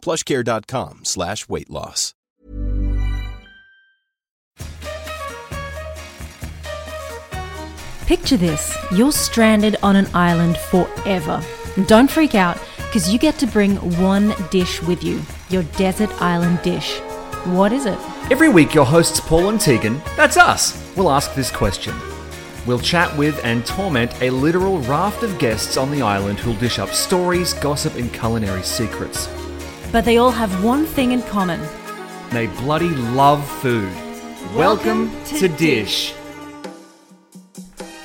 plushcare.com slash weight loss. Picture this you're stranded on an island forever. Don't freak out, because you get to bring one dish with you your desert island dish. What is it? Every week, your hosts Paul and Tegan, that's us, will ask this question. We'll chat with and torment a literal raft of guests on the island who'll dish up stories, gossip, and culinary secrets. But they all have one thing in common. They bloody love food. Welcome, to, Dish.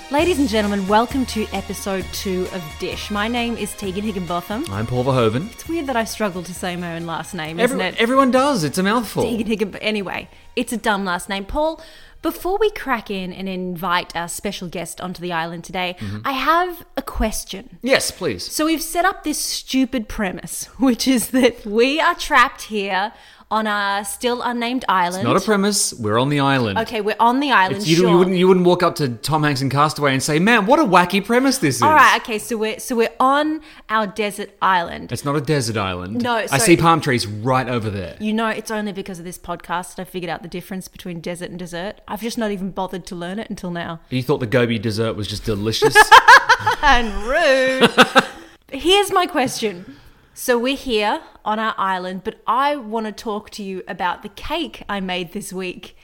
Ladies and gentlemen, welcome to episode two of Dish. My name is Tegan Higginbotham. I'm Paul Verhoeven. It's weird that I struggle to say my own last name, Every- isn't it? Everyone does, it's a mouthful. Tegan Higginbotham. Anyway, it's a dumb last name. Paul, before we crack in and invite our special guest onto the island today, Mm-hmm. I have a question. Yes, please. So we've set up this stupid premise, which is that we are trapped here on a still unnamed island. It's not a premise, we're on the island. Okay, we're on the island. It's- you, sure. you, wouldn't, you wouldn't walk up to Tom Hanks in Castaway and say, man, what a wacky premise this is. All right. Okay. So we're so we're on our desert island. It's not a desert island. No, I so- see palm trees right over there. You know, it's only because of this podcast that I figured out the difference between desert and dessert. I've just not even bothered to learn it until now. You thought the Gobi dessert was just delicious? And rude. Here's my question. So we're here on our island, but I want to talk to you about the cake I made this week.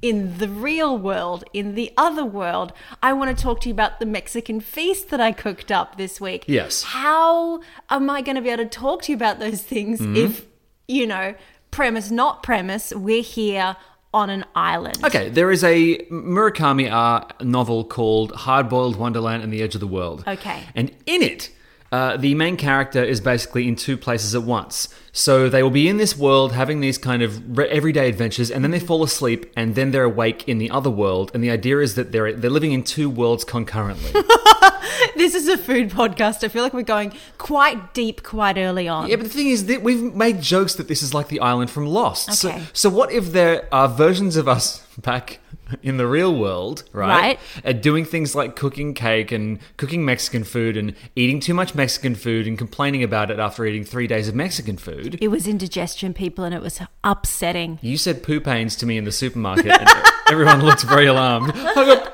In the real world, in the other world, I want to talk to you about the Mexican feast that I cooked up this week. Yes. How am I going to be able to talk to you about those things Mm-hmm. if, you know, premise, not premise, we're here on an island? Okay, there is a Murakami novel called Hard Boiled Wonderland and the Edge of the World. Okay. And in it, uh, the main character is basically in two places at once. So they will be in this world having these kind of re- everyday adventures, and then they fall asleep, and then they're awake in the other world. And the idea is that they're they're living in two worlds concurrently. This is a food podcast. I feel like we're going quite deep quite early on. Yeah, but the thing is that we've made jokes that this is like the island from Lost. So, so what if there are versions of us back in the real world, right? Right. Doing things like cooking cake and cooking Mexican food and eating too much Mexican food and complaining about it after eating three days of Mexican food. It was indigestion, people, and it was upsetting. You said poo pains to me in the supermarket, and everyone looked very alarmed.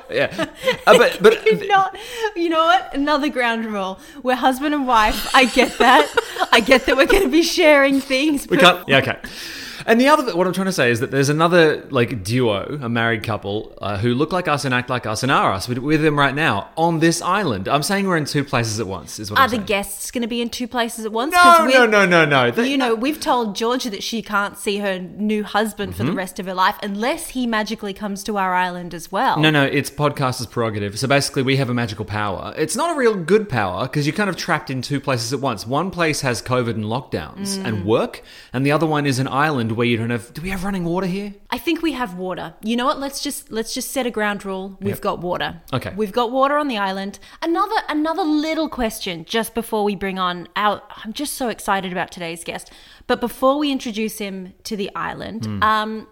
yeah, Uh, but but You're not, you know what? Another ground rule. We're husband and wife. I get that. I get that we're going to be sharing things. We can't. Yeah, okay. And the other, what I'm trying to say is that there's another like duo, a married couple, uh, who look like us and act like us and are us with, with them right now on this island. I'm saying we're in two places at once. Is what Are I'm the saying. guests going to be in two places at once? No, no, no, no, no. They- You know, we've told Georgia that she can't see her new husband for the Mm-hmm. rest of her life unless he magically comes to our island as well. No, no, it's podcaster's prerogative. So basically, we have a magical power. It's not a real good power because you're kind of trapped in two places at once. One place has COVID and lockdowns Mm. and work, and the other one is an island where you don't have. Do we have running water here? I think we have water. You know what? Let's just let's just set a ground rule. We've Yep. got water. Okay. We've got water on the island. Another another little question just before we bring on our I'm just so excited about today's guest. But before we introduce him to the island, Hmm. um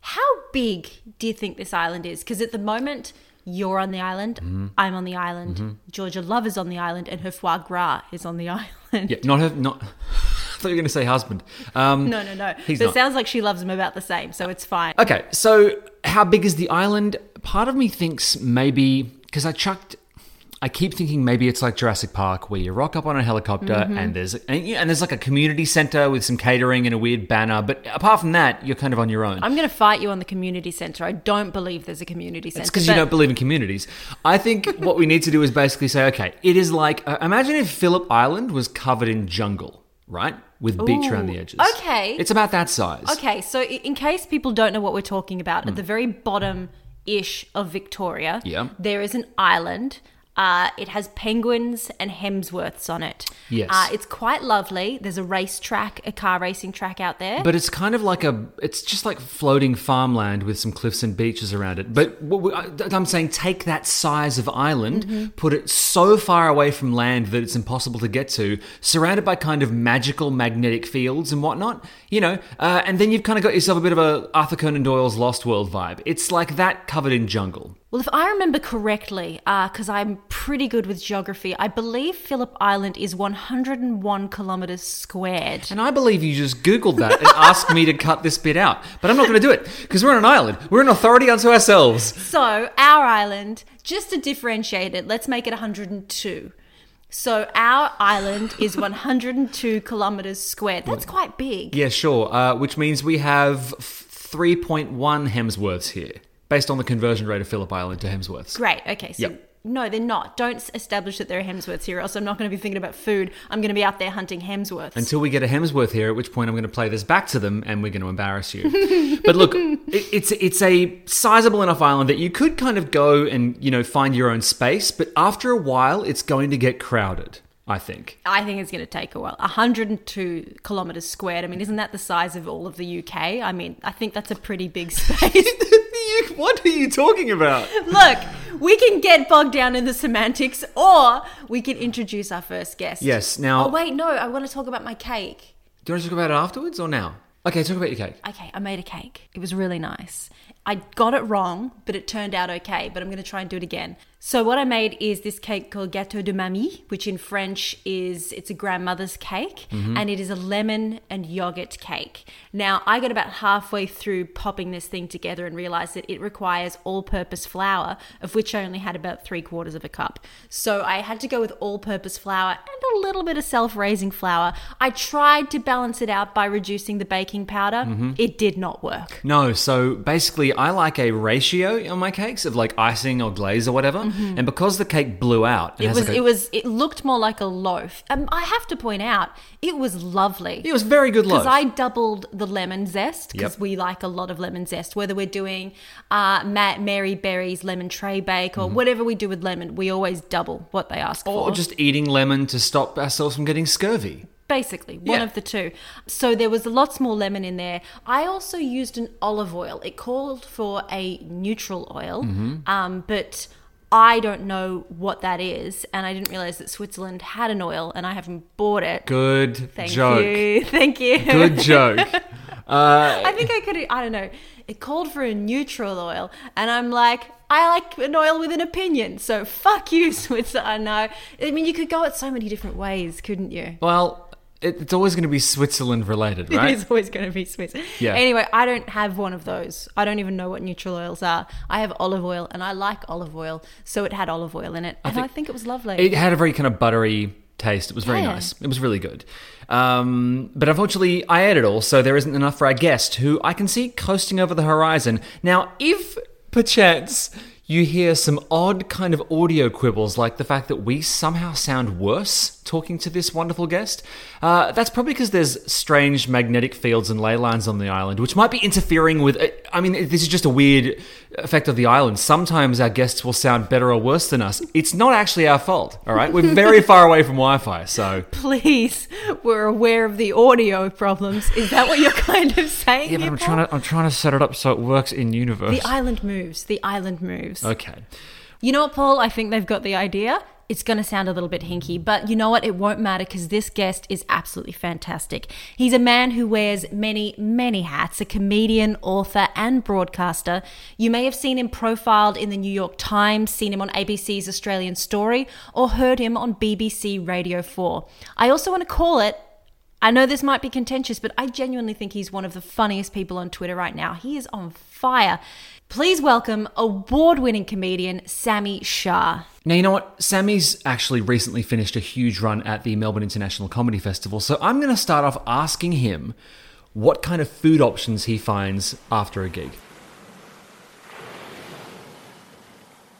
how big do you think this island is? Because at the moment you're on the island, Mm-hmm. I'm on the island, Georgia Love is on the island, and her foie gras is on the island. Yeah, not her, not. I thought you were going to say husband. Um, No, no, no. He's but it sounds like she loves him about the same, so it's fine. Okay, so how big is the island? Part of me thinks maybe because I chucked. I keep thinking maybe it's like Jurassic Park, where you rock up on a helicopter Mm-hmm. and there's and, and there's like a community center with some catering and a weird banner. But apart from that, you're kind of on your own. I'm going to fight you on the community centre. I don't believe there's a community centre. It's because you don't believe in communities. I think what we need to do is basically say, okay, it is like uh, imagine if Phillip Island was covered in jungle, right, with beach around the edges. okay. it's about that size. Okay, so in case people don't know what we're talking about, Hmm. at the very bottom ish of Victoria, Yeah. there is an island. Uh, it has penguins and Hemsworths on it. Yes. Uh, it's quite lovely. There's a race track, a car racing track out there. But it's kind of like a, it's just like floating farmland with some cliffs and beaches around it. But what we, I'm saying, take that size of island, Mm-hmm. put it so far away from land that it's impossible to get to, surrounded by kind of magical magnetic fields and whatnot, you know, uh, and then you've kind of got yourself a bit of a Arthur Conan Doyle's Lost World vibe. It's like that covered in jungle. Well, if I remember correctly, because I'm pretty good with geography, I believe Phillip Island is 101 kilometers squared. And I believe you just Googled that and asked me to cut this bit out. But I'm not going to do it because we're on an island. We're an authority unto ourselves. So, our island, just to differentiate it, let's make it 102. So, our island is 102 kilometers squared. That's quite big. Yeah, sure. Uh, which means we have 3.1 Hemsworths here, based on the conversion rate of Phillip Island to Hemsworths. Great. Okay. So, Yep. No, they're not. Don't establish that there are Hemsworths here, or else I'm not going to be thinking about food. I'm going to be out there hunting Hemsworths. Until we get a Hemsworth here, at which point I'm going to play this back to them and we're going to embarrass you. but look, it, it's it's a sizable enough island that you could kind of go and you know find your own space, but after a while, it's going to get crowded. I think. I think it's going to take a while. 102 kilometers squared. I mean, isn't that the size of all of the UK? I mean, I think that's a pretty big space. What are you talking about? Look, we can get bogged down in the semantics, or we can introduce our first guest. Yes. Now, Oh wait, no. I want to talk about my cake. do you want to talk about it afterwards or now? Okay, talk about your cake. Okay, I made a cake. It was really nice. I got it wrong, but it turned out okay. But I'm going to try and do it again. So what I made is this cake called gâteau de mamie, which in French is it's a grandmother's cake, mm-hmm. and it is a lemon and yogurt cake. Now I got about halfway through popping this thing together and realized that it requires all-purpose flour, of which I only had about three quarters of a cup. So I had to go with all-purpose flour and a little bit of self-raising flour. I tried to balance it out by reducing the baking powder. Mm-hmm. It did not work. No, so basically, I like a ratio on my cakes of like icing or glaze or whatever. And because the cake blew out, Mm-hmm. It was like a- it was it looked more like a loaf. Um, I have to point out it was lovely. it was very good loaf. because I doubled the lemon zest because Yep. we like a lot of lemon zest. Whether we're doing uh, Ma- Mary Berry's lemon tray bake or whatever we do with lemon, we always double what they ask Mm-hmm. or for. just eating lemon to stop ourselves from getting scurvy. Basically, one Yeah. of the two. So there was lots more lemon in there. I also used an olive oil. It called for a neutral oil, Mm-hmm. um, but I don't know what that is, and I didn't realize that Switzerland had an oil, and I haven't bought it. Good Thank joke. you, thank you. Good joke. Uh, I think I could. I don't know. It called for a neutral oil, and I'm like, I like an oil with an opinion. So fuck you, Switzerland. No, I mean you could go it so many different ways, couldn't you? well, it, it's always going to be Switzerland related, right? It is always going to be Swiss. Yeah. Anyway, I don't have one of those. I don't even know what neutral oils are. I have olive oil, and I like olive oil, so it had olive oil in it, and I think- think it was lovely. It had a very kind of buttery taste. It was very Yeah. nice. It was really good. Um, but unfortunately, I ate it all, so there isn't enough for our guest, who I can see coasting over the horizon. Now, if perchance you hear some odd kind of audio quibbles, like the fact that we somehow sound worse talking to this wonderful guest, uh, that's probably because there's strange magnetic fields and ley lines on the island, which might be interfering with. I mean, this is just a weird effect of the island. Sometimes our guests will sound better or worse than us. It's not actually our fault, all right? We're very far away from Wi Fi, so. Please, we're aware of the audio problems. Is that what you're kind of saying? Yeah, but I'm trying to I'm trying to set it up so it works in universe. The island moves. The island moves. Okay. You know what, Paul? I think they've got the idea. It's going to sound a little bit hinky, but you know what? It won't matter because this guest is absolutely fantastic. He's a man who wears many, many hats a comedian, author, and broadcaster. You may have seen him profiled in the New York Times, seen him on ABC's Australian Story, or heard him on BBC Radio 4. I also want to call it I know this might be contentious, but I genuinely think he's one of the funniest people on Twitter right now. He is on fire. Please welcome award winning comedian Sami Shah. Now, you know what? Sami's actually recently finished a huge run at the Melbourne International Comedy Festival, so I'm going to start off asking him what kind of food options he finds after a gig.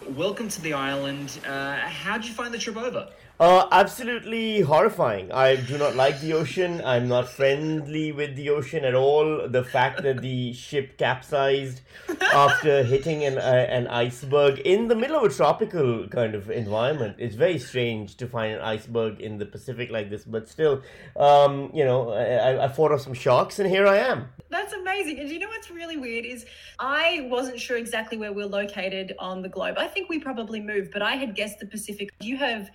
Welcome to the island. Uh, how'd you find the trip over? Uh, absolutely horrifying. I do not like the ocean. I'm not friendly with the ocean at all. The fact that the ship capsized after hitting an, uh, an iceberg in the middle of a tropical kind of environment is very strange to find an iceberg in the Pacific like this. But still, um, you know, I, I fought off some sharks and here I am. That's amazing. And you know what's really weird is I wasn't sure exactly where we're located on the globe. I think we probably moved, but I had guessed the Pacific. You have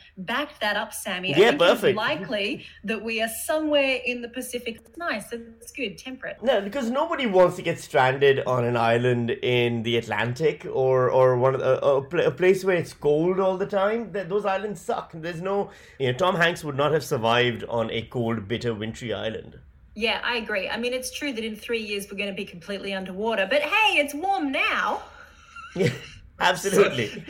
that up, Sami. I Yeah, think it's perfect. likely that we are somewhere in the Pacific. It's nice. It's good. Temperate. No, because nobody wants to get stranded on an island in the Atlantic or or one of the, a, a place where it's cold all the time. Th- Those islands suck. There's no, you know, Tom Hanks would not have survived on a cold, bitter, wintry island. Yeah, I agree. I mean, it's true that in three years we're going to be completely underwater, but hey, it's warm now. Yeah, absolutely.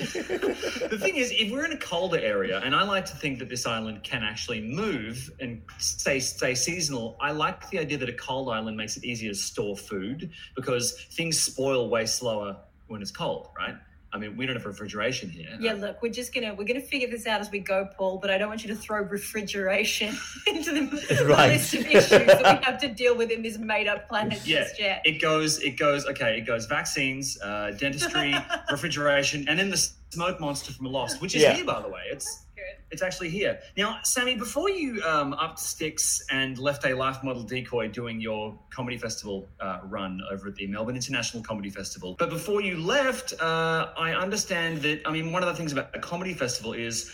The thing is, if we're in a colder area, and I like to think that this island can actually move and stay stay seasonal, I like the idea that a cold island makes it easier to store food because things spoil way slower when it's cold, right? I mean, we don't have refrigeration here. Yeah, look, we're just gonna we're gonna figure this out as we go, Paul. But I don't want you to throw refrigeration into the Right. list of issues that we have to deal with in this made-up planet Yeah, just yet. it goes. It goes. Okay, it goes. Vaccines, uh, dentistry, refrigeration, and then the smoke monster from Lost, which is Yeah. here, by the way. It's Good. It's actually here. Now, Sami, before you um, upped sticks and left a life model decoy doing your comedy festival uh, run over at the Melbourne International Comedy Festival, but before you left, uh, I understand that, I mean, one of the things about a comedy festival is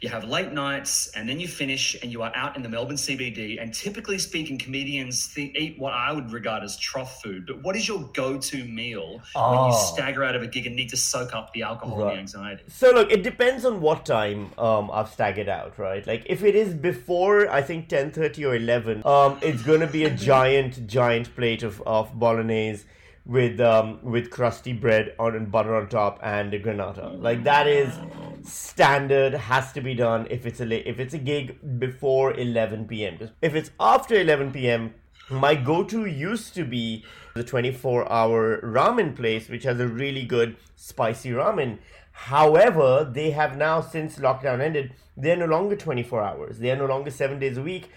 you have late nights and then you finish and you are out in the Melbourne CBD. And typically speaking, comedians th- eat what I would regard as trough food. But what is your go to meal when you Oh. stagger out of a gig and need to soak up the alcohol and the anxiety? So look, it depends on what time um, I've staggered out, right? Like if it is before I think ten thirty or eleven, um, it's gonna be a giant, giant plate of, of bolognese with um, with crusty bread on and butter on top and a granata. Like that is standard, has to be done if it's a if it's a gig before eleven p.m. If it's after eleven p.m. My go-to used to be the 24-hour ramen place, which has a really good spicy ramen. However, they have now, since lockdown ended, they're no longer 24 hours. They are no longer seven days a week.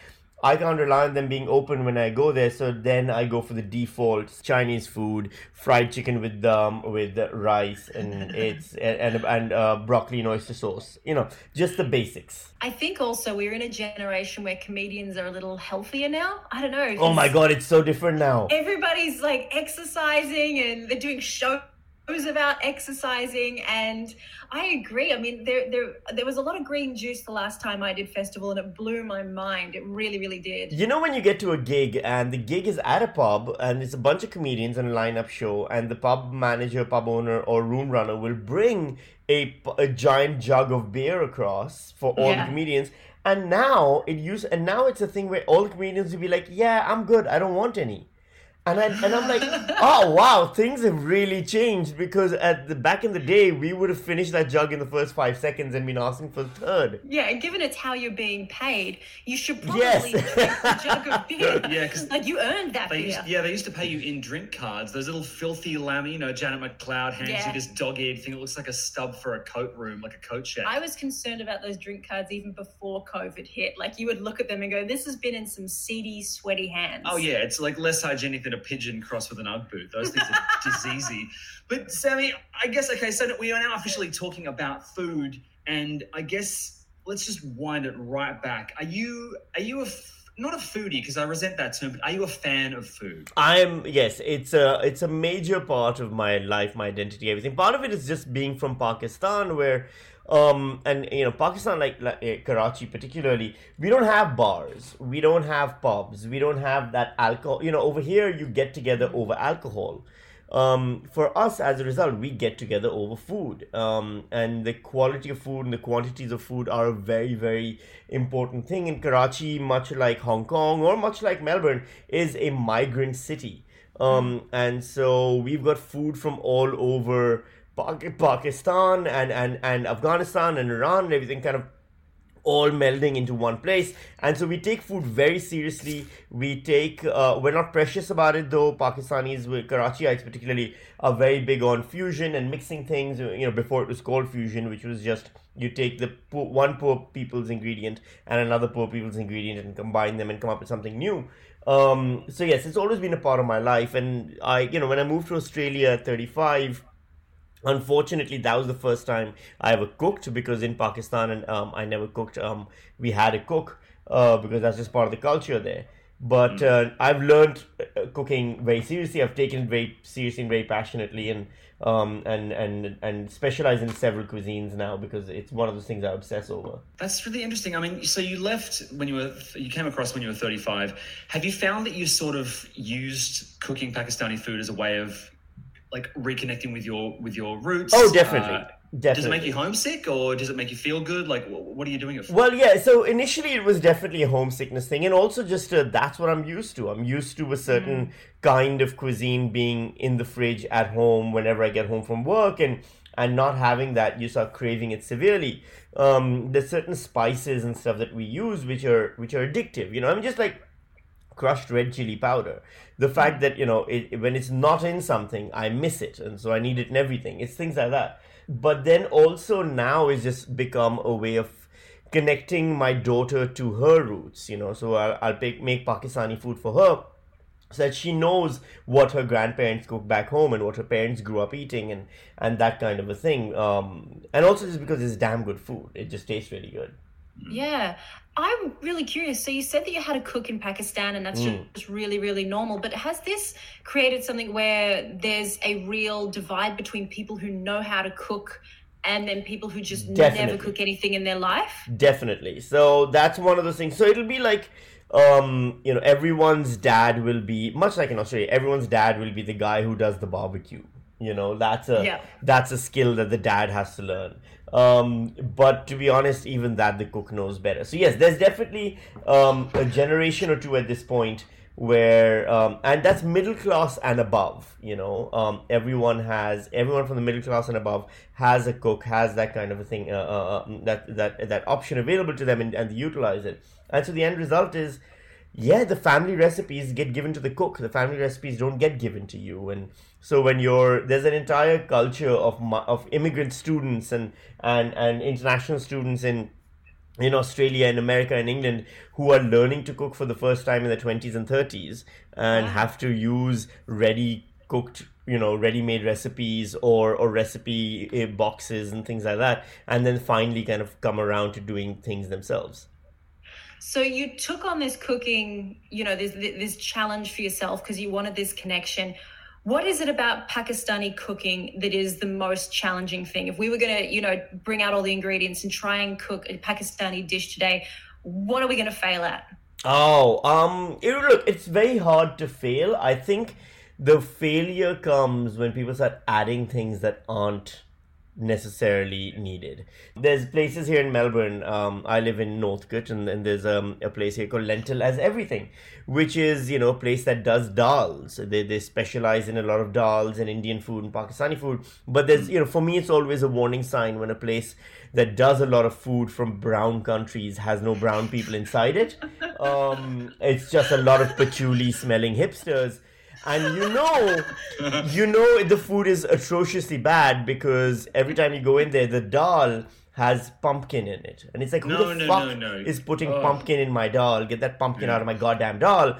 I can't rely on them being open when I go there, so then I go for the default Chinese food, fried chicken with um with rice and it's and and, and uh, broccoli and oyster sauce. You know, just the basics. I think also we're in a generation where comedians are a little healthier now. I don't know. Oh my god, it's so different now. Everybody's like exercising and they're doing shows about exercising and I agree. I mean there there there was a lot of green juice the last time I did festival and it blew my mind. It really, really did. You know when you get to a gig and the gig is at a pub and it's a bunch of comedians and a lineup show and the pub manager, pub owner or room runner will bring a, a giant jug of beer across for all Yeah. the comedians and now it used and now it's a thing where all the comedians will be like, "Yeah, I'm good. I don't want any." And I and I'm like, oh wow, things have really changed because at the back in the day we would have finished that jug in the first five seconds and been asking for the third. Yeah, and given it's how you're being paid, you should probably Yes. drink the jug of beer. Yeah, 'cause like you earned that They beer. used, yeah, they used to pay you in drink cards. Those little filthy lammy, you know, Janet McLeod hands Yeah. you this dog-eared thing that looks like a stub for a coat room, like a coat check. I was concerned about those drink cards even before COVID hit. Like you would look at them and go, "This has been in some seedy, sweaty hands." Oh yeah, it's like less hygienic than a pigeon crossed with an UGG boot. Those things are diseasy. But Sami, I guess okay. So we are now officially talking about food, and I guess let's just wind it right back. Are you are you a not a foodie because I resent that term, but are you a fan of food? I'm yes, it's a it's a major part of my life, my identity, everything. Part of it is just being from Pakistan, where um and you know Pakistan, like, like eh, Karachi particularly, we don't have bars, we don't have pubs, we don't have that alcohol. You know, over here you get together over alcohol. Um, for us, as a result, we get together over food, um, and the quality of food and the quantities of food are a very, very important thing. In Karachi, much like Hong Kong or much like Melbourne, is a migrant city, um, and so we've got food from all over Pakistan and, and, and Afghanistan and Iran and everything kind of all melding into one place. And so we take food very seriously. We take uh, we're not precious about it though. Pakistanis with karachiites particularly are very big on fusion and mixing things you know before it was called fusion which was just you take the poor, one poor people's ingredient and another poor people's ingredient and combine them and come up with something new. Um, so yes it's always been a part of my life. And i you know when i moved to australia at 35 unfortunately that was the first time i ever cooked because in pakistan and um, i never cooked um, we had a cook uh, because that's just part of the culture there but Mm. uh, i've learned uh, cooking very seriously i've taken it very seriously and very passionately and um, and and and specialize in several cuisines now because it's one of those things i obsess over That's really interesting. I mean, so you left when you were you came across when you were 35. Have you found that you sort of used cooking Pakistani food as a way of like reconnecting with your with your roots? oh definitely Uh, definitely does it make you homesick or does it make you feel good? Like, what are you doing it for? Well, yeah. So initially, it was definitely a homesickness thing, and also just uh, that's what I'm used to. I'm used to a certain kind of cuisine being in the fridge at home whenever I get home from work, and and not having that, you start craving it severely. Um, there's certain spices and stuff that we use which are which are addictive. You know, I'm just like crushed red chili powder. The fact that you know it, when it's not in something, I miss it, and so I need it in everything. It's things like that. But then also now it's just become a way of connecting my daughter to her roots. You know, so I'll, I'll make, make Pakistani food for her. So that she knows what her grandparents cook back home and what her parents grew up eating and, and that kind of a thing. Um, and also just because it's damn good food. It just tastes really good. Yeah. I'm really curious. So you said that you had a cook in Pakistan and that's just really, really normal. But has this created something where there's a real divide between people who know how to cook and then people who just Definitely. never cook anything in their life? Definitely. So that's one of those things. So it'll be like, um, you know, everyone's dad will be much like in Australia. Everyone's dad will be the guy who does the barbecue. You know, that's a Yeah. that's a skill that the dad has to learn. Um, but to be honest, even that the cook knows better. So yes, there's definitely um, a generation or two at this point where um, and that's middle class and above you know um, everyone has everyone from the middle class and above has a cook has that kind of a thing uh, uh, uh, that that that option available to them and, and they utilize it and so the end result is yeah the family recipes get given to the cook. The family recipes don't get given to you. And so when you're there's an entire culture of of immigrant students and and and international students in in Australia and America and England who are learning to cook for the first time in their 20s and 30s and have to use ready cooked you know ready-made recipes or or recipe uh, boxes and things like that and then finally kind of come around to doing things themselves So you took on this cooking, you know, this this challenge for yourself because you wanted this connection. What is it about Pakistani cooking that is the most challenging thing? If we were going to, you know, bring out all the ingredients and try and cook a Pakistani dish today, what are we going to fail at? Oh, um, it, look, it's very hard to fail. I think the failure comes when people start adding things that aren't necessarily needed. There's places here in Melbourne. Um, I live in Northcote, and, and there's um, a place here called Lentil as Everything, which is you know a place that does dals. They they specialize in a lot of dals and Indian food and Pakistani food. But there's you know for me it's always a warning sign when a place that does a lot of food from brown countries has no brown people inside it. Um, it's just a lot of patchouli smelling hipsters. And you know, you know the food is atrociously bad because every time you go in there, the dal has pumpkin in it, and it's like, who No, the no, fuck no, is putting Oh. pumpkin in my dal? Get that pumpkin out of my goddamn dal.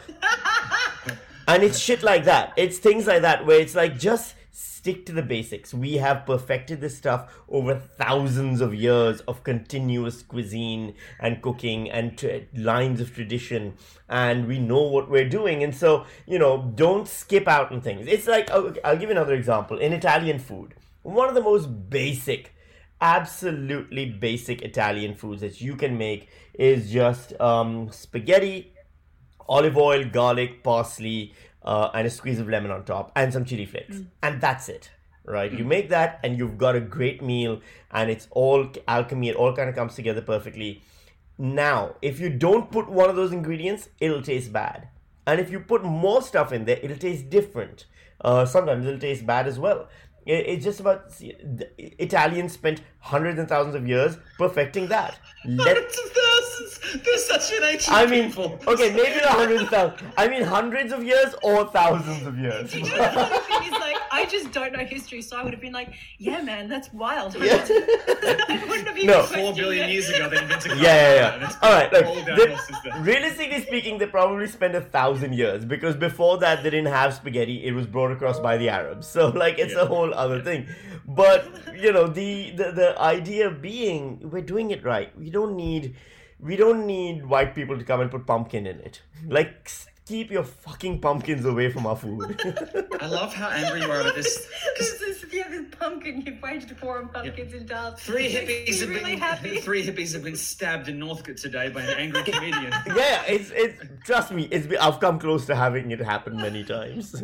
and it's shit like that. It's things like that where it's like just stick to the basics. We have perfected this stuff over thousands of years of continuous cuisine and cooking and t- lines of tradition, and we know what we're doing. And so, you know, don't skip out on things. It's like I'll, I'll give another example in Italian food. One of the most basic absolutely basic Italian foods that you can make is just um, spaghetti, olive oil, garlic, parsley, uh, and a squeeze of lemon on top, and some chili flakes, and that's it. Right, you make that, and you've got a great meal, and it's all alchemy. It all kind of comes together perfectly. Now, if you don't put one of those ingredients, it'll taste bad, and if you put more stuff in there, it'll taste different. Uh, sometimes it'll taste bad as well. It- It's just about Italians spent hundreds and thousands of years perfecting that. Let, Hundreds of thousands. They're such an ancient I mean, people. okay, maybe not hundreds of thousands. I mean hundreds of years or thousands of years. You know, the thing is, like, I just don't know history, so I would have been like, yeah, man, that's wild. Yeah. I wouldn't have even No. Four questioned it. years ago, they invented Yeah, yeah, yeah. All right, been look. all they- downhill since then. realistically speaking, they probably spent a thousand years because before that they didn't have spaghetti. It was brought across by the Arabs. So like it's Yeah. a whole other thing. But you know the, the the idea being we're doing it right. We don't need we don't need white people to come and put pumpkin in it. Like s- keep your fucking pumpkins away from our food. I love how angry you are about this. 'cause This is, yeah, this pumpkin, you've waged war on pumpkins and dals. Three hippies have really been happy. three hippies have been stabbed in Northcote today by an angry comedian. yeah, it's it's trust me, it's been, I've come close to having it happen many times.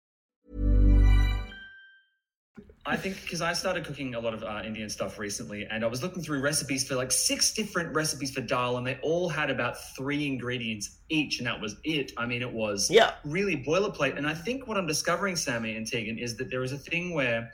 I think because I started cooking a lot of uh, Indian stuff recently, and I was looking through recipes for like six different recipes for dal, and they all had about three ingredients each, and that was it. I mean, it was Yeah. really boilerplate. And I think what I'm discovering, Sami and Tegan, is that there is a thing where,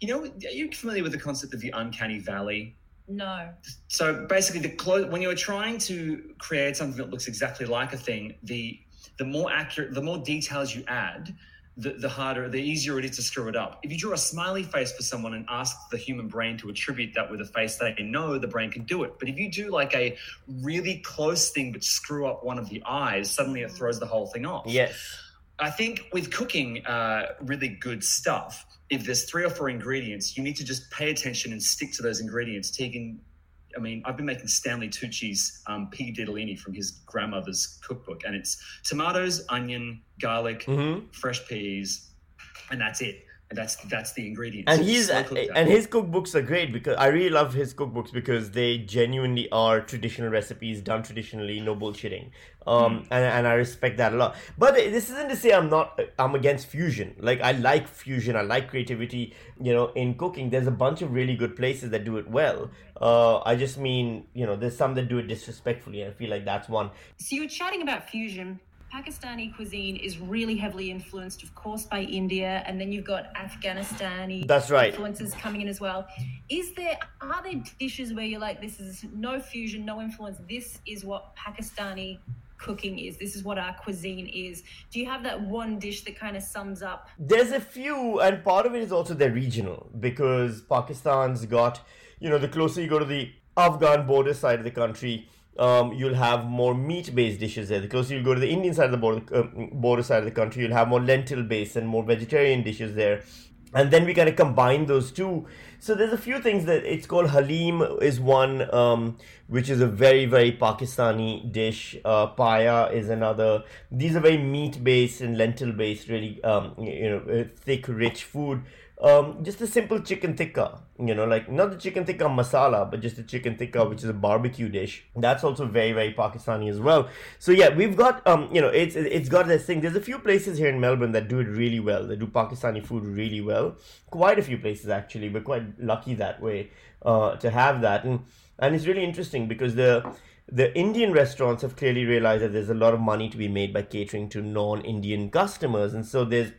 you know, are you familiar with the concept of the uncanny valley? No. So basically, the clo- when you are trying to create something that looks exactly like a thing, the the more accurate, the more details you add, the, the harder, the easier it is to screw it up. If you draw a smiley face for someone and ask the human brain to attribute that with a face they know, the brain can do it. But if you do like a really close thing but screw up one of the eyes, suddenly it throws the whole thing off. yes. I think with cooking uh, really good stuff, if there's three or four ingredients, you need to just pay attention and stick to those ingredients. Tegan, I mean, I've been making Stanley Tucci's um, pig from his grandmother's cookbook, and it's tomatoes, onion, garlic, Mhm. fresh peas, and that's it. And that's that's the ingredients. and he's and his cookbooks are great because I really love his cookbooks because they genuinely are traditional recipes done traditionally, no bullshitting. Um, Hmm. and, and I respect that a lot. But this isn't to say I'm not I'm against fusion. Like I like fusion, I like creativity. You know, in cooking, there's a bunch of really good places that do it well. Uh, I just mean, you know, there's some that do it disrespectfully. and I feel like that's one. So you were chatting about fusion. Pakistani cuisine is really heavily influenced, of course, by India, and then you've got Afghanistani That's right. influences coming in as well. Is there are there dishes where you're like, this is no fusion, no influence. This is what Pakistani cooking is. This is what our cuisine is. Do you have that one dish that kind of sums up? There's a few, and part of it is also they're regional because Pakistan's got, you know, the closer you go to the Afghan border side of the country, um, you'll have more meat-based dishes there. The closer you go to the Indian side of the border, um, border side of the country, you'll have more lentil-based and more vegetarian dishes there. And then we kind of combine those two. So there's a few things that it's called halim is one, um, which is a very very Pakistani dish. Uh, paya is another. These are very meat based and lentil based, really, um, you know, uh, thick, rich food. Um, just a simple chicken tikka, you know, like not the chicken tikka masala, but just the chicken tikka, which is a barbecue dish. That's also very, very Pakistani as well. So yeah, we've got, um, you know, it's it's got this thing. There's a few places here in Melbourne that do it really well. They do Pakistani food really well. Quite a few places actually. We're quite lucky that way uh, to have that, and and it's really interesting because the the Indian restaurants have clearly realized that there's a lot of money to be made by catering to non-Indian customers, and so there's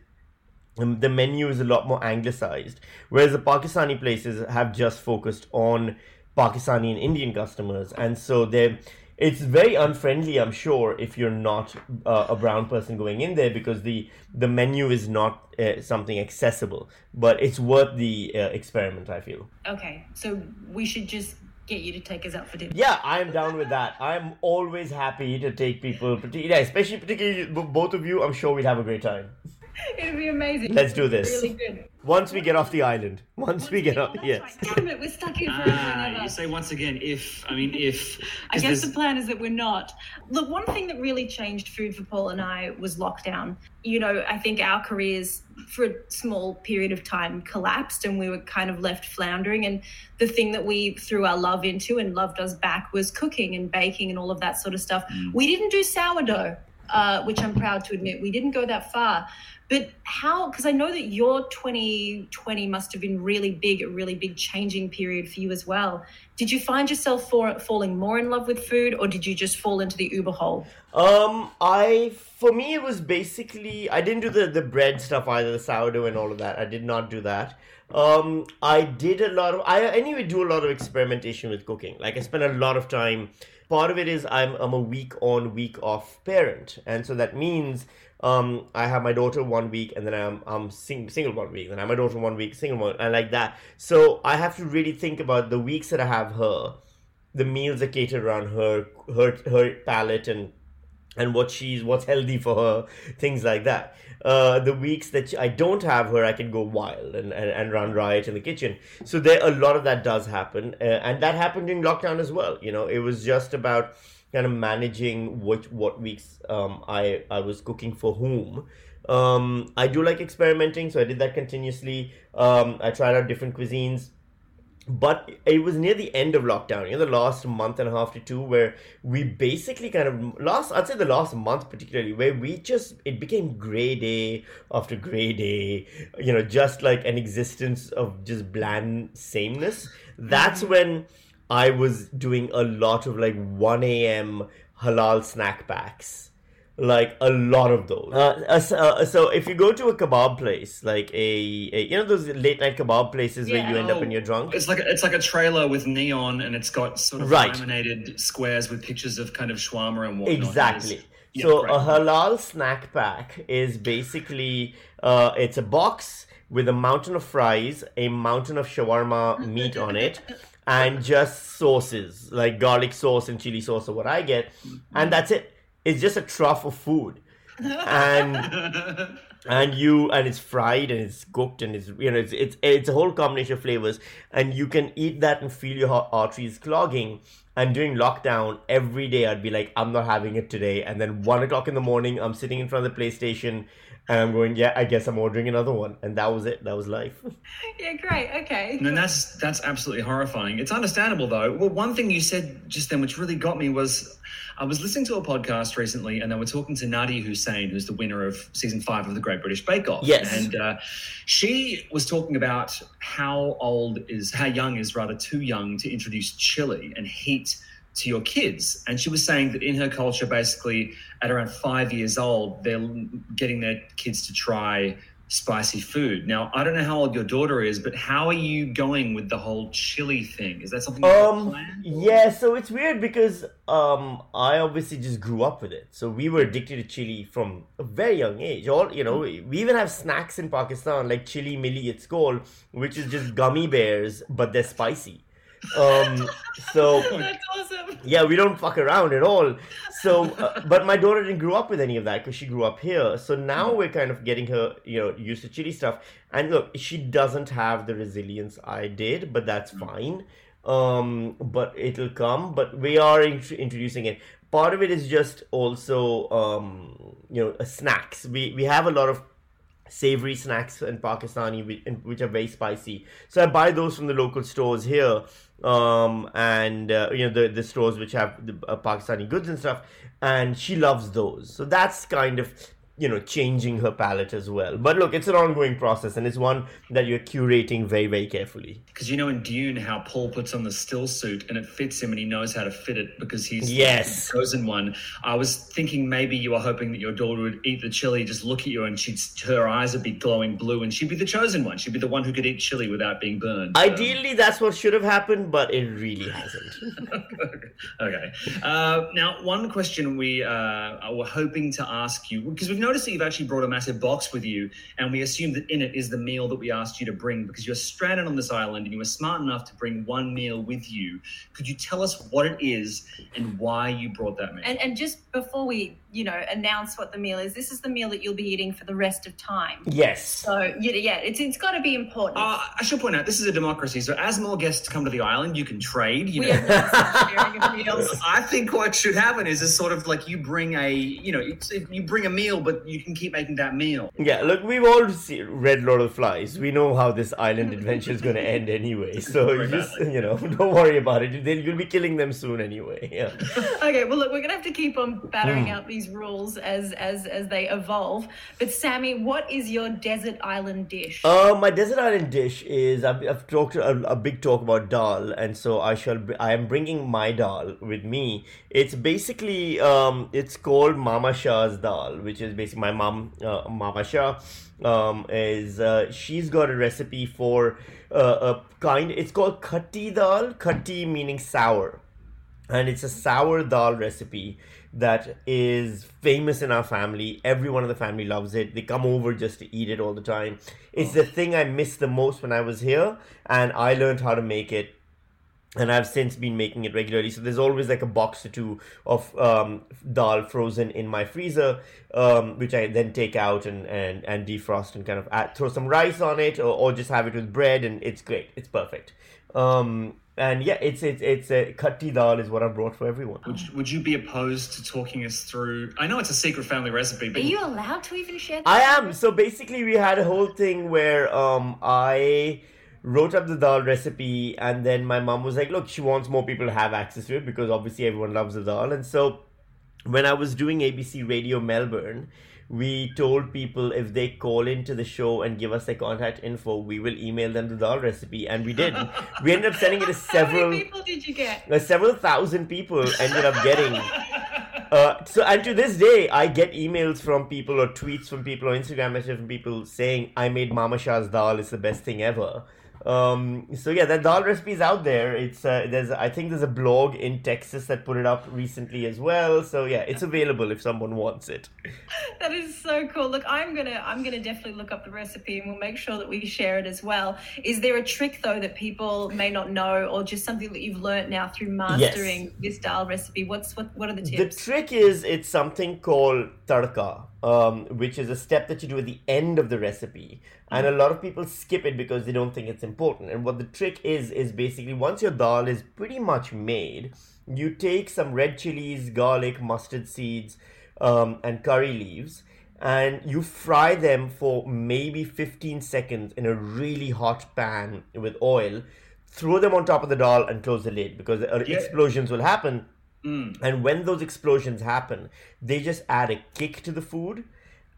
the menu is a lot more anglicized, whereas the Pakistani places have just focused on Pakistani and Indian customers, and so they it's very unfriendly, I'm sure, if you're not uh, a brown person going in there because the the menu is not uh, something accessible, but it's worth the uh, experiment. I feel. Okay, so we should just get you to take us out for dinner. Yeah, I'm down with that. I'm always happy to take people, yeah, especially particularly both of you. I'm sure we'd have a great time. It'd be amazing. Let's do this. Really good. Once we get off the island. Once we get off, yes. right. Damn it, we're stuck here forever and Ah, you say once again, if I mean if. I guess there's- the plan is that we're not. Look, one thing that really changed food for Paul and I was lockdown. You know, I think our careers for a small period of time collapsed and we were kind of left floundering. And the thing that we threw our love into and loved us back was cooking and baking and all of that sort of stuff. We didn't do sourdough, uh, which I'm proud to admit. We didn't go that far. But how, because I know that your 2020 must have been really big, a really big changing period for you as well. Did you find yourself for, falling more in love with food or did you just fall into the Uber hole? Um, I for me it was basically I didn't do the the bread stuff either, the sourdough and all of that. I did not do that. Um, I did a lot of I anyway do a lot of experimentation with cooking. Like I spend a lot of time. Part of it is I'm I'm a week on week off parent, and so that means um I have my daughter one week and then I'm I'm sing, single one week, then I have my daughter one week, single one, and like that. So I have to really think about the weeks that I have her, the meals are catered around her her her palate and and what she's what's healthy for her things like that. Uh, the weeks that I don't have her I can go wild and, and, and run riot in the kitchen. So there a lot of that does happen uh, and that happened in lockdown as well you know. It was just about kind of managing which what weeks um, I I was cooking for whom. Um, I do like experimenting so I did that continuously. Um, I tried out different cuisines but it was near the end of lockdown, you know, the last month and a half to two, where we basically kind of last, I'd say the last month particularly, where we just it became gray day after gray day, you know, just like an existence of just bland sameness. That's when I was doing a lot of like 1 a.m. halal snack packs like a lot of those. Uh, uh, so, uh, if you go to a kebab place, like a, a you know those late night kebab places where you end up Oh, and you're drunk. It's like a, it's like a trailer with neon, and it's got sort of Right. laminated squares with pictures of kind of shawarma and whatnot. Exactly. Yeah, so great. a halal snack pack is basically uh, it's a box with a mountain of fries, a mountain of shawarma meat on it, and just sauces like garlic sauce and chili sauce, or what I get, and that's it. It's just a trough of food, and and you and it's fried and it's cooked and it's you know it's it's it's a whole combination of flavors. And you can eat that and feel your arteries clogging. And during lockdown every day i'd be like i'm not having it today. And then one o'clock in the morning i'm sitting in front of the playstation and i'm going yeah i guess i'm ordering another one and that was it that was life Yeah, great. Okay. And that's that's absolutely horrifying. It's understandable though. Well, one thing you said just then, which really got me, was I was listening to a podcast recently, and they were talking to Nadiya Hussain, who's the winner of season five of the Great British Bake Off. Yes. and uh, she was talking about how old is how young is rather too young to introduce chili and heat to your kids. And she was saying that in her culture, basically at around five years old, they're getting their kids to try spicy food. Now, I don't know how old your daughter is, but how are you going with the whole chili thing? Is that something you Um, yeah, so it's weird because um, I obviously just grew up with it. So we were addicted to chili from a very young age. All you know, we even have snacks in Pakistan like chili milli, it's called, which is just gummy bears, but they're spicy. Um, so awesome. yeah, we don't fuck around at all. So, uh, but my daughter didn't grow up with any of that because she grew up here. So now we're kind of getting her, you know, used to chili stuff. And look, she doesn't have the resilience I did, but that's fine. Um, but it'll come. But we are int- introducing it. Part of it is just also, um, you know, uh, snacks. We we have a lot of savory snacks in Pakistani which are very spicy. So I buy those from the local stores here, um, and uh, you know the the stores which have the uh, Pakistani goods and stuff. And she loves those. So that's kind of you know changing her palette as well. But look, it's an ongoing process, and it's one that you're curating very very carefully. Because you know in Dune how Paul puts on the still suit and it fits him and he knows how to fit it because he's Yes. the chosen one. I was thinking maybe you were hoping that your daughter would eat the chili, just look at you, and she'd her eyes would be glowing blue, and she'd be the chosen one. She'd be the one who could eat chili without being burned. Ideally, that's what should have happened, but it really hasn't. okay. Uh, now, one question we uh, were hoping to ask you because we've noticed that you've actually brought a massive box with you, and we assume that in it is the meal that we asked you to bring because you're stranded on this island and you were smart enough to bring one meal with you. Could you tell us what it is and why you brought that meal? And and just before we you know, announce what the meal is. This is the meal that you'll be eating for the rest of time. Yes. So yeah, yeah, it's it's got to be important. Uh, I should point out this is a democracy, so as more guests come to the island, you can trade. You we know, have sharing of meals. I think what should happen is a sort of like you bring a, you know, it's, you bring a meal, but you can keep making that meal. Yeah, look, we've all see, read Lord of the Flies. We know how this island adventure is going to end anyway. So you just, you know, don't worry about it. You'll be killing them soon anyway. Yeah. okay, well look, we're gonna have to keep on battering Hmm. out these rules as as as they evolve. But Sami, what is your desert island dish? Uh, my desert island dish is I've, I've talked a, a big talk about dal, and so I shall I am bringing my dal with me. It's basically um, it's called Mama Shah's dal, which is basically my mom, uh, Mama Shah, um, is uh, she's got a recipe for uh, a kind. It's called khatti dal. Khatti meaning sour and it's a sour dal recipe that is famous in our family. Everyone in the family loves it. They come over just to eat it all the time. It's the thing I missed the most when I was here, and I learned how to make it. And I've since been making it regularly. So there's always like a box or two of um, dal frozen in my freezer, um, which I then take out and, and, and defrost and kind of add, throw some rice on it or, or just have it with bread, and it's great. It's perfect. Um, and yeah, it's it's it's a khatti dal is what I brought for everyone. Would you, would you be opposed to talking us through? I know it's a secret family recipe, but Are you allowed to even share? That? I am. So basically, we had a whole thing where um I wrote up the dal recipe, and then my mom was like, "Look, she wants more people to have access to it because obviously everyone loves the dal." And so when I was doing ABC Radio Melbourne, we told people if they call into the show and give us their contact info, we will email them the dal recipe, and we did. we ended up sending it to several. people did you get? Uh, several thousand people ended up getting. Uh, so and to this day, I get emails from people or tweets from people or Instagram messages from people saying I made Mama Shah's dal. It's the best thing ever. Um, so yeah, that dal recipe is out there. It's uh, there's I think there's a blog in Texas that put it up recently as well. So yeah, it's available if someone wants it. That is so cool. Look, I'm gonna I'm gonna definitely look up the recipe and we'll make sure that we share it as well. Is there a trick though that people may not know, or just something that you've learnt now through mastering this dal recipe? What's what what are the tips? The trick is it's something called tadka, um, which is a step that you do at the end of the recipe. And a lot of people skip it because they don't think it's important. And what the trick is, is basically once your dal is pretty much made, you take some red chilies, garlic, mustard seeds, um, and curry leaves, and you fry them for maybe 15 seconds in a really hot pan with oil. Throw them on top of the dal and close the lid because uh, explosions will happen. And when those explosions happen, they just add a kick to the food.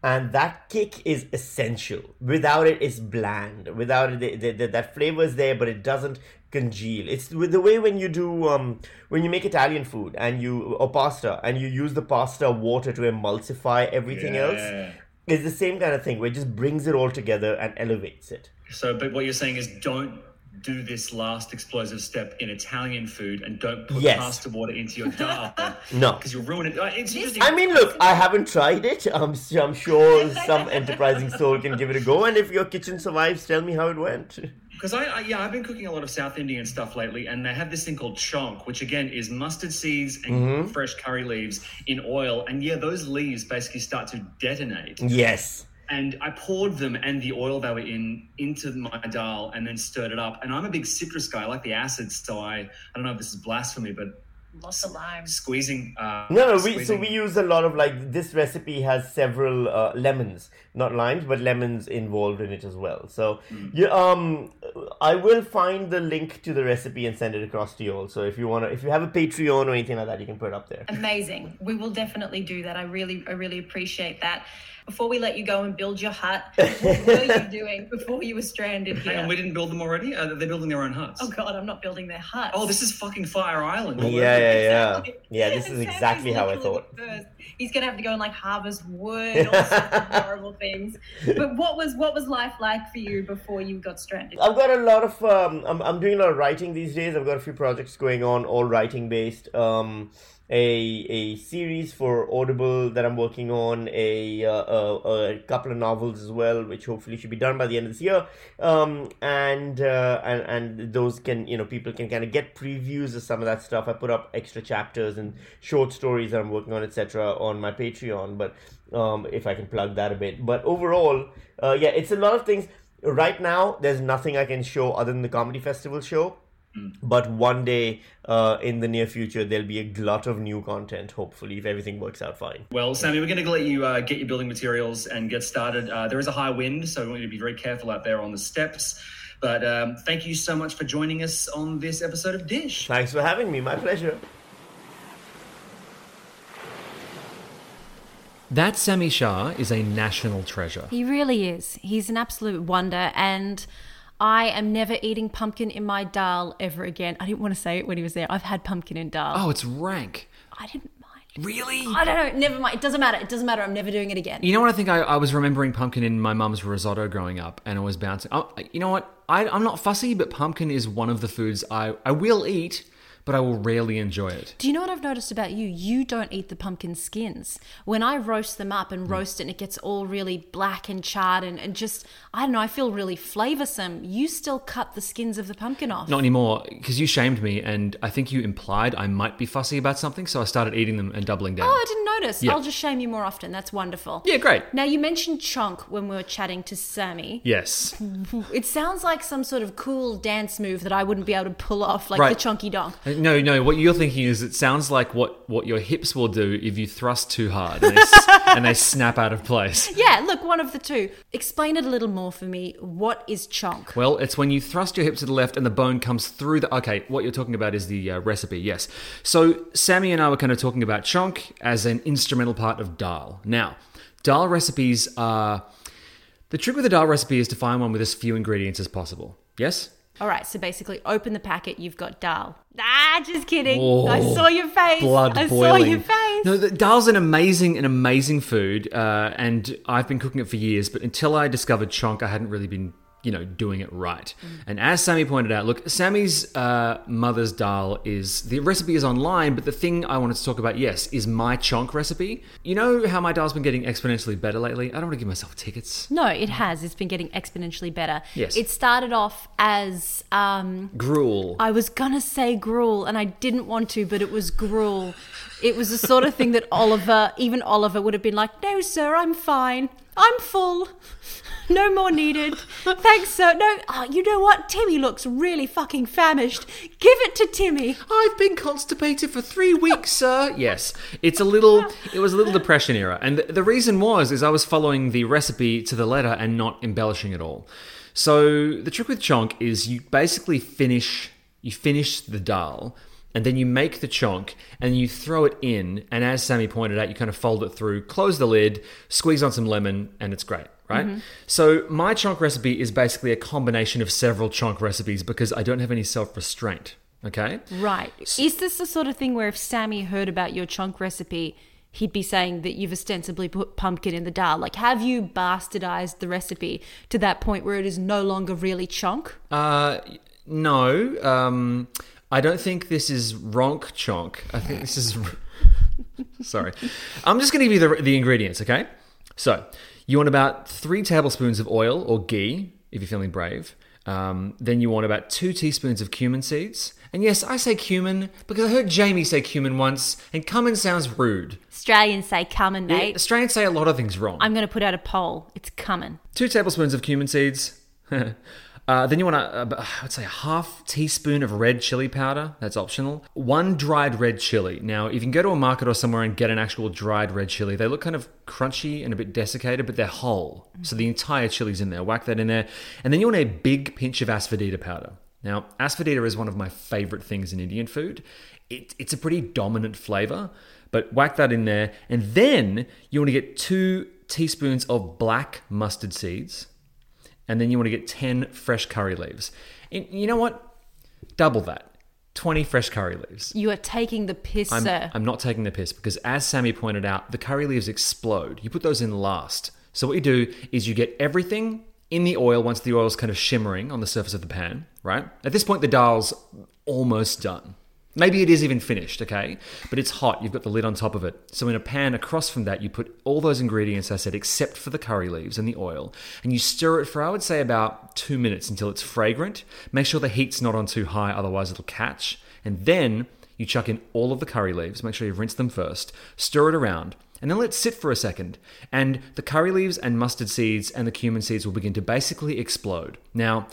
And that kick is essential. Without it, it's bland. Without it, the, the, the, that flavor is there, but it doesn't congeal. It's with the way when you do um, when you make Italian food and you or pasta and you use the pasta water to emulsify everything Yeah. else. It's the same kind of thing where it just brings it all together and elevates it. So, but what you're saying is don't do this last explosive step in Italian food and don't put Yes. pasta water into your dal. No. Because you'll ruin it. Uh, It's interesting. I mean, look, I haven't tried it. I'm, s- I'm sure some enterprising soul can give it a go. And if your kitchen survives, tell me how it went. Because I, I, yeah, I've been cooking a lot of South Indian stuff lately, and they have this thing called chonk, which again is mustard seeds and Mm-hmm. fresh curry leaves in oil. And yeah, those leaves basically start to detonate. Yes. And I poured them and the oil they were in into my dal, and then stirred it up. And I'm a big citrus guy; I like the acids, so I, I don't know if this is blasphemy, but Lots of limes. squeezing. Uh, No, no, we, so we use a lot of like this recipe has several uh, lemons, not limes, but lemons involved in it as well. So, yeah, um, I will find the link to the recipe and send it across to you all. So if you wanna, if you have a Patreon or anything like that, you can put it up there. Amazing. We will definitely do that. I really, I really appreciate that. Before we let you go and build your hut, what were you doing before you were stranded Hang here? on, we didn't build them already. Uh, they're building their own huts. Oh God, I'm not building their hut. Oh, this is fucking Fire Island. Yeah, yeah, yeah, Exactly. yeah. This is Sami's exactly how I thought. first. He's gonna have to go and like harvest wood, all sorts of horrible things. But what was what was life like for you before you got stranded? I've got a lot of um, I'm, I'm doing a lot of writing these days. I've got a few projects going on, all writing based. Um, a a series for Audible that I'm working on, a, uh, a, a couple of novels as well, which hopefully should be done by the end of this year. Um, and uh, and and those can you know people can kind of get previews of some of that stuff. I put up extra chapters and short stories that I'm working on, etc., on my Patreon. But um, if I can plug that a bit, but overall, uh, yeah, it's a lot of things. Right now, there's nothing I can show other than the comedy festival show. But one day uh, in the near future, there'll be a glut of new content, hopefully, if everything works out fine. Well, Sami, we're going to let you uh, get your building materials and get started. Uh, there is a high wind, so we want you to be very careful out there on the steps. But um, thank you so much for joining us on this episode of Dish. Thanks for having me. My pleasure. That Sami Shah is a national treasure. He really is. He's an absolute wonder, and I am never eating pumpkin in my dal ever again. I didn't want to say it when he was there. I've had pumpkin in dal. Oh, it's rank. I didn't mind. Really? I don't know. Never mind. It doesn't matter. It doesn't matter. I'm never doing it again. You know what I think? I, I was remembering pumpkin in my mum's risotto growing up, and I was bouncing. Oh, you know what? I, I'm not fussy, but pumpkin is one of the foods I, I will eat, but I will rarely enjoy it. Do you know what I've noticed about you? You don't eat the pumpkin skins. When I roast them up and mm. roast it and it gets all really black and charred and, and just, I don't know, I feel really flavoursome. You still cut the skins of the pumpkin off. Not anymore, because you shamed me, and I think you implied I might be fussy about something, so I started eating them and doubling down. Oh, I didn't notice. Yeah. I'll just shame you more often. That's wonderful. Yeah, great. Now, you mentioned chonk when we were chatting to Sami. Yes. It sounds like some sort of cool dance move that I wouldn't be able to pull off, like Right. the chonky donk. No, no. What you're thinking is it sounds like what, what your hips will do if you thrust too hard and they, and they snap out of place. Yeah, look, one of the two. Explain it a little more for me. What is chonk? Well, it's when you thrust your hips to the left and the bone comes through the. Okay, what you're talking about is the uh, recipe, yes. So, Sami and I were kind of talking about chonk as an instrumental part of dal. Now, dal recipes are. The trick with a dal recipe is to find one with as few ingredients as possible. Yes? All right, so basically, open the packet. You've got dal. Ah, just kidding. Oh, I saw your face. blood I boiling. saw your face. No, the, dal's an amazing, an amazing food, uh, and I've been cooking it for years. But until I discovered chonk, I hadn't really been, you know, doing it right. Mm. And as Sami pointed out, look, Sami's uh, mother's dal is the recipe is online, but the thing I wanted to talk about, yes, is my chonk recipe. You know how my dal's been getting exponentially better lately. I don't want to give myself tickets. No, it has. It's been getting exponentially better. Yes. It started off as um, Gruel. I was gonna say gruel, and I didn't want to, but it was gruel. It was the sort of thing that Oliver, even Oliver, would have been like, "No, sir, I'm fine. I'm full. No more needed. Thanks, sir. No, oh, you know what? Timmy looks really fucking famished. Give it to Timmy." I've been constipated for three weeks, sir. Yes, it's a little. It was a little depression era, and the, the reason was is I was following the recipe to the letter and not embellishing at all. So the trick with chonk is you basically finish you finish the dal, and then you make the chunk and you throw it in. And as Sami pointed out, you kind of fold it through, close the lid, squeeze on some lemon, and it's great. Right? So, my chunk recipe is basically a combination of several chunk recipes because I don't have any self restraint. Okay? Right. Is this the sort of thing where if Sami heard about your chunk recipe, he'd be saying that you've ostensibly put pumpkin in the dal? Like, have you bastardized the recipe to that point where it is no longer really chunk? Uh, no. Um, I don't think this is ronk chonk. I think this is. Sorry. I'm just going to give you the, the ingredients, okay? So, you want about three tablespoons of oil or ghee, if you're feeling brave. Um, then you want about two teaspoons of cumin seeds. And yes, I say cumin because I heard Jamie say cumin once, and cumin sounds rude. Australians say coming, mate. Australians say a lot of things wrong. I'm going to put out a poll. It's coming. two tablespoons of cumin seeds. uh, then you want a, a, I'd say a half teaspoon of red chili powder. That's optional. One dried red chili. Now, if you can go to a market or somewhere and get an actual dried red chili, they look kind of crunchy and a bit desiccated, but they're whole. So the entire chili's in there. Whack that in there. And then you want a big pinch of asafoetida powder. Now, asafoetida is one of my favorite things in Indian food. It, it's a pretty dominant flavor, but whack that in there. And then you want to get two teaspoons of black mustard seeds. And then you want to get 10 fresh curry leaves. And you know what? Double that 20 fresh curry leaves. You are taking the piss, I'm, sir. I'm not taking the piss because, as Sami pointed out, the curry leaves explode. You put those in last. So, what you do is you get everything in the oil once the oil's kind of shimmering on the surface of the pan, right? At this point, the dal's almost done. Maybe it is even finished, okay? But it's hot. You've got the lid on top of it. So in a pan across from that, you put all those ingredients I said, except for the curry leaves and the oil, and you stir it for I would say about two minutes until it's fragrant. Make sure the heat's not on too high, otherwise it'll catch. And then you chuck in all of the curry leaves. Make sure you've rinsed them first. Stir it around. And then let it sit for a second. And the curry leaves and mustard seeds and the cumin seeds will begin to basically explode. Now,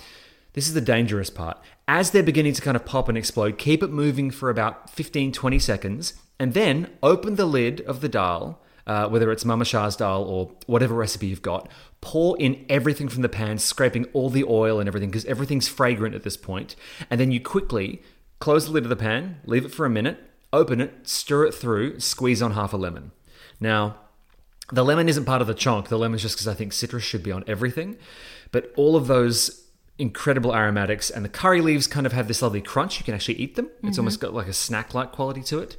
this is the dangerous part. As they're beginning to kind of pop and explode, keep it moving for about 15, 20 seconds, and then open the lid of the dal, uh, whether it's Mama Shah's dal or whatever recipe you've got. Pour in everything from the pan, scraping all the oil and everything, because everything's fragrant at this point. And then you quickly close the lid of the pan, leave it for a minute, open it, stir it through, squeeze on half a lemon. Now, the lemon isn't part of the chonk. The lemon's just because I think citrus should be on everything. But all of those incredible aromatics and the curry leaves kind of have this lovely crunch. You can actually eat them. It's mm-hmm. almost got like a snack like quality to it.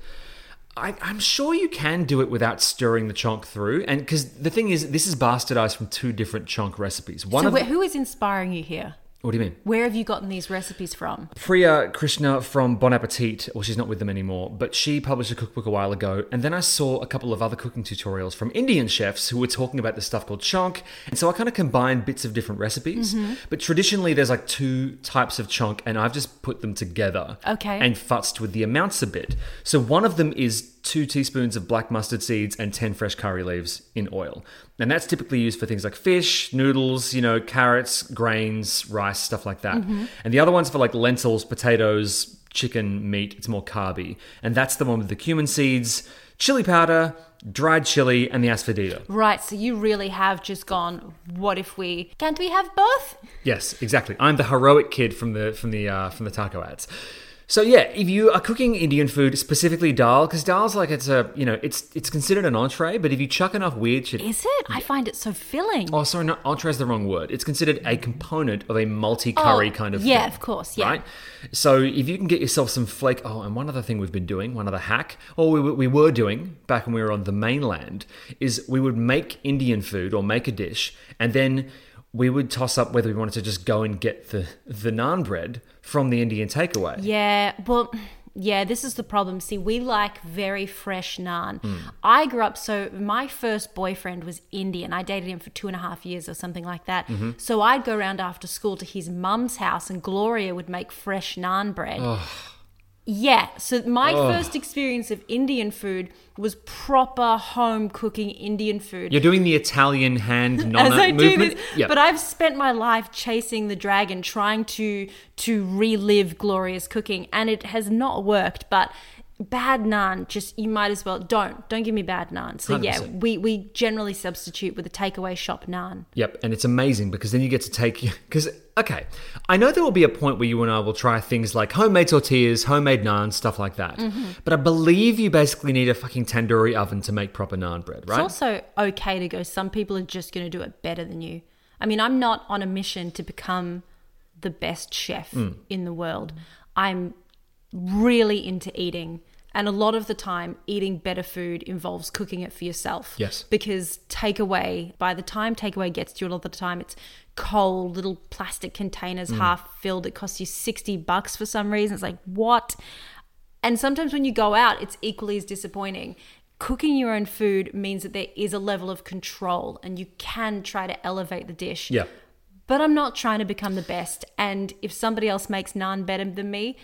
I, I'm sure you can do it without stirring the chonk through. And because the thing is, this is bastardized from two different chonk recipes. One so the- who is inspiring you here? What do you mean? Where have you gotten these recipes from? Priya Krishna from Bon Appetit, well, she's not with them anymore, but she published a cookbook a while ago. And then I saw a couple of other cooking tutorials from Indian chefs who were talking about this stuff called chonk. And so I kind of combined bits of different recipes. Mm-hmm. But traditionally, there's like two types of chonk, and I've just put them together. Okay. And futzed with the amounts a bit. So one of them is two teaspoons of black mustard seeds and 10 fresh curry leaves in oil. And that's typically used for things like fish, noodles, you know, carrots, grains, rice, stuff like that. And the other one's for like lentils, potatoes, chicken, meat. It's more carby. And that's the one with the cumin seeds, chili powder, dried chili, and the asafoetida. Right, so you really have just gone. What if we can't we have both? Yes, exactly. I'm the heroic kid from the from the uh, from the taco ads. So yeah, if you are cooking Indian food, specifically dal, because dal's like it's a you know it's it's considered an entree, but if you chuck enough weird shit, Is it? I find it so filling. oh sorry, not entree is the wrong word. It's considered a component of a multi curry Oh, kind of yeah, thing, of course, yeah. right. So if you can get yourself some flake, oh, and one other thing we've been doing, one other hack, or we, we were doing back when we were on the mainland, is we would make Indian food or make a dish, and then we would toss up whether we wanted to just go and get the the naan bread from the Indian takeaway. Yeah, well, yeah, this is the problem. See, we like very fresh naan. Hmm. I grew up, so my first boyfriend was Indian. I dated him for two and a half years or something like that. Mm-hmm. So I'd go around after school to his mum's house, and Gloria would make fresh naan bread. Yeah, so my first experience of Indian food was proper home cooking Indian food. You're doing the Italian hand as nonna I do movement. this. Yep. But I've spent my life chasing the dragon, trying to to relive glorious cooking, and it has not worked. But bad naan, just you might as well don't don't give me bad naan. So yeah, 100%. we we generally substitute with a takeaway shop naan. Yep, and it's amazing because then you get to take because okay, I know there will be a point where you and I will try things like homemade tortillas, homemade naan, stuff like that. Mm-hmm. But I believe you basically need a fucking tandoori oven to make proper naan bread, right? It's also okay to go. Some people are just going to do it better than you. I mean, I'm not on a mission to become the best chef Hmm. in the world. I'm really into eating. And a lot of the time, eating better food involves cooking it for yourself. Yes. Because takeaway, by the time takeaway gets to you, a lot of the time it's cold, little plastic containers Hmm. half filled. It costs you 60 bucks for some reason. It's like, what? And sometimes when you go out, it's equally as disappointing. Cooking your own food means that there is a level of control and you can try to elevate the dish. yeah. But I'm not trying to become the best. And if somebody else makes naan better than me,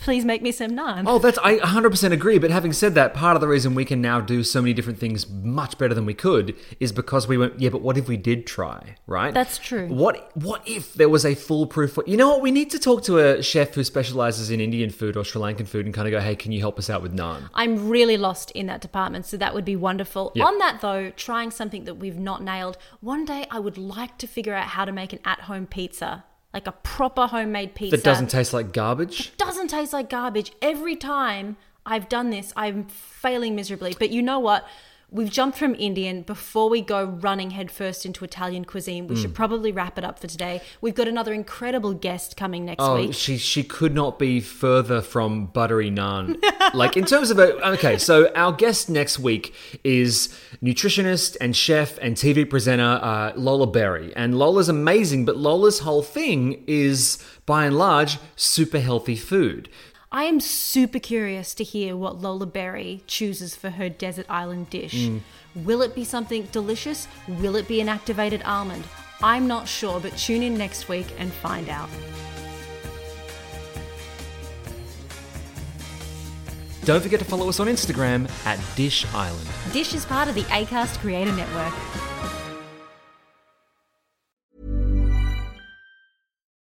please make me some naan. Oh, that's I 100% agree. But having said that, part of the reason we can now do so many different things much better than we could is because we went. Yeah, but what if we did try? Right. That's true. What What if there was a foolproof? You know what? We need to talk to a chef who specializes in Indian food or Sri Lankan food and kind of go, hey, can you help us out with naan? I'm really lost in that department, so that would be wonderful. Yeah. On that though, trying something that we've not nailed, one day I would like to figure out how to make an at-home pizza, like a proper homemade pizza That doesn't taste like garbage. doesn't taste like garbage. Every time I've done this, I'm failing miserably. But you know what? We've jumped from Indian. Before we go running headfirst into Italian cuisine, we Hmm. should probably wrap it up for today. We've got another incredible guest coming next Oh, week. she she could not be further from buttery naan. like in terms of a okay, so our guest next week is nutritionist and chef and TV presenter uh, Lola Berry, and Lola's amazing. But Lola's whole thing is by and large super healthy food. I am super curious to hear what Lola Berry chooses for her desert island dish. Hmm. Will it be something delicious? Will it be an activated almond? I'm not sure, but tune in next week and find out. Don't forget to follow us on Instagram at Dish Island. Dish is part of the ACAST Creator Network.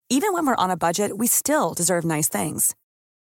Even when we're on a budget, we still deserve nice things.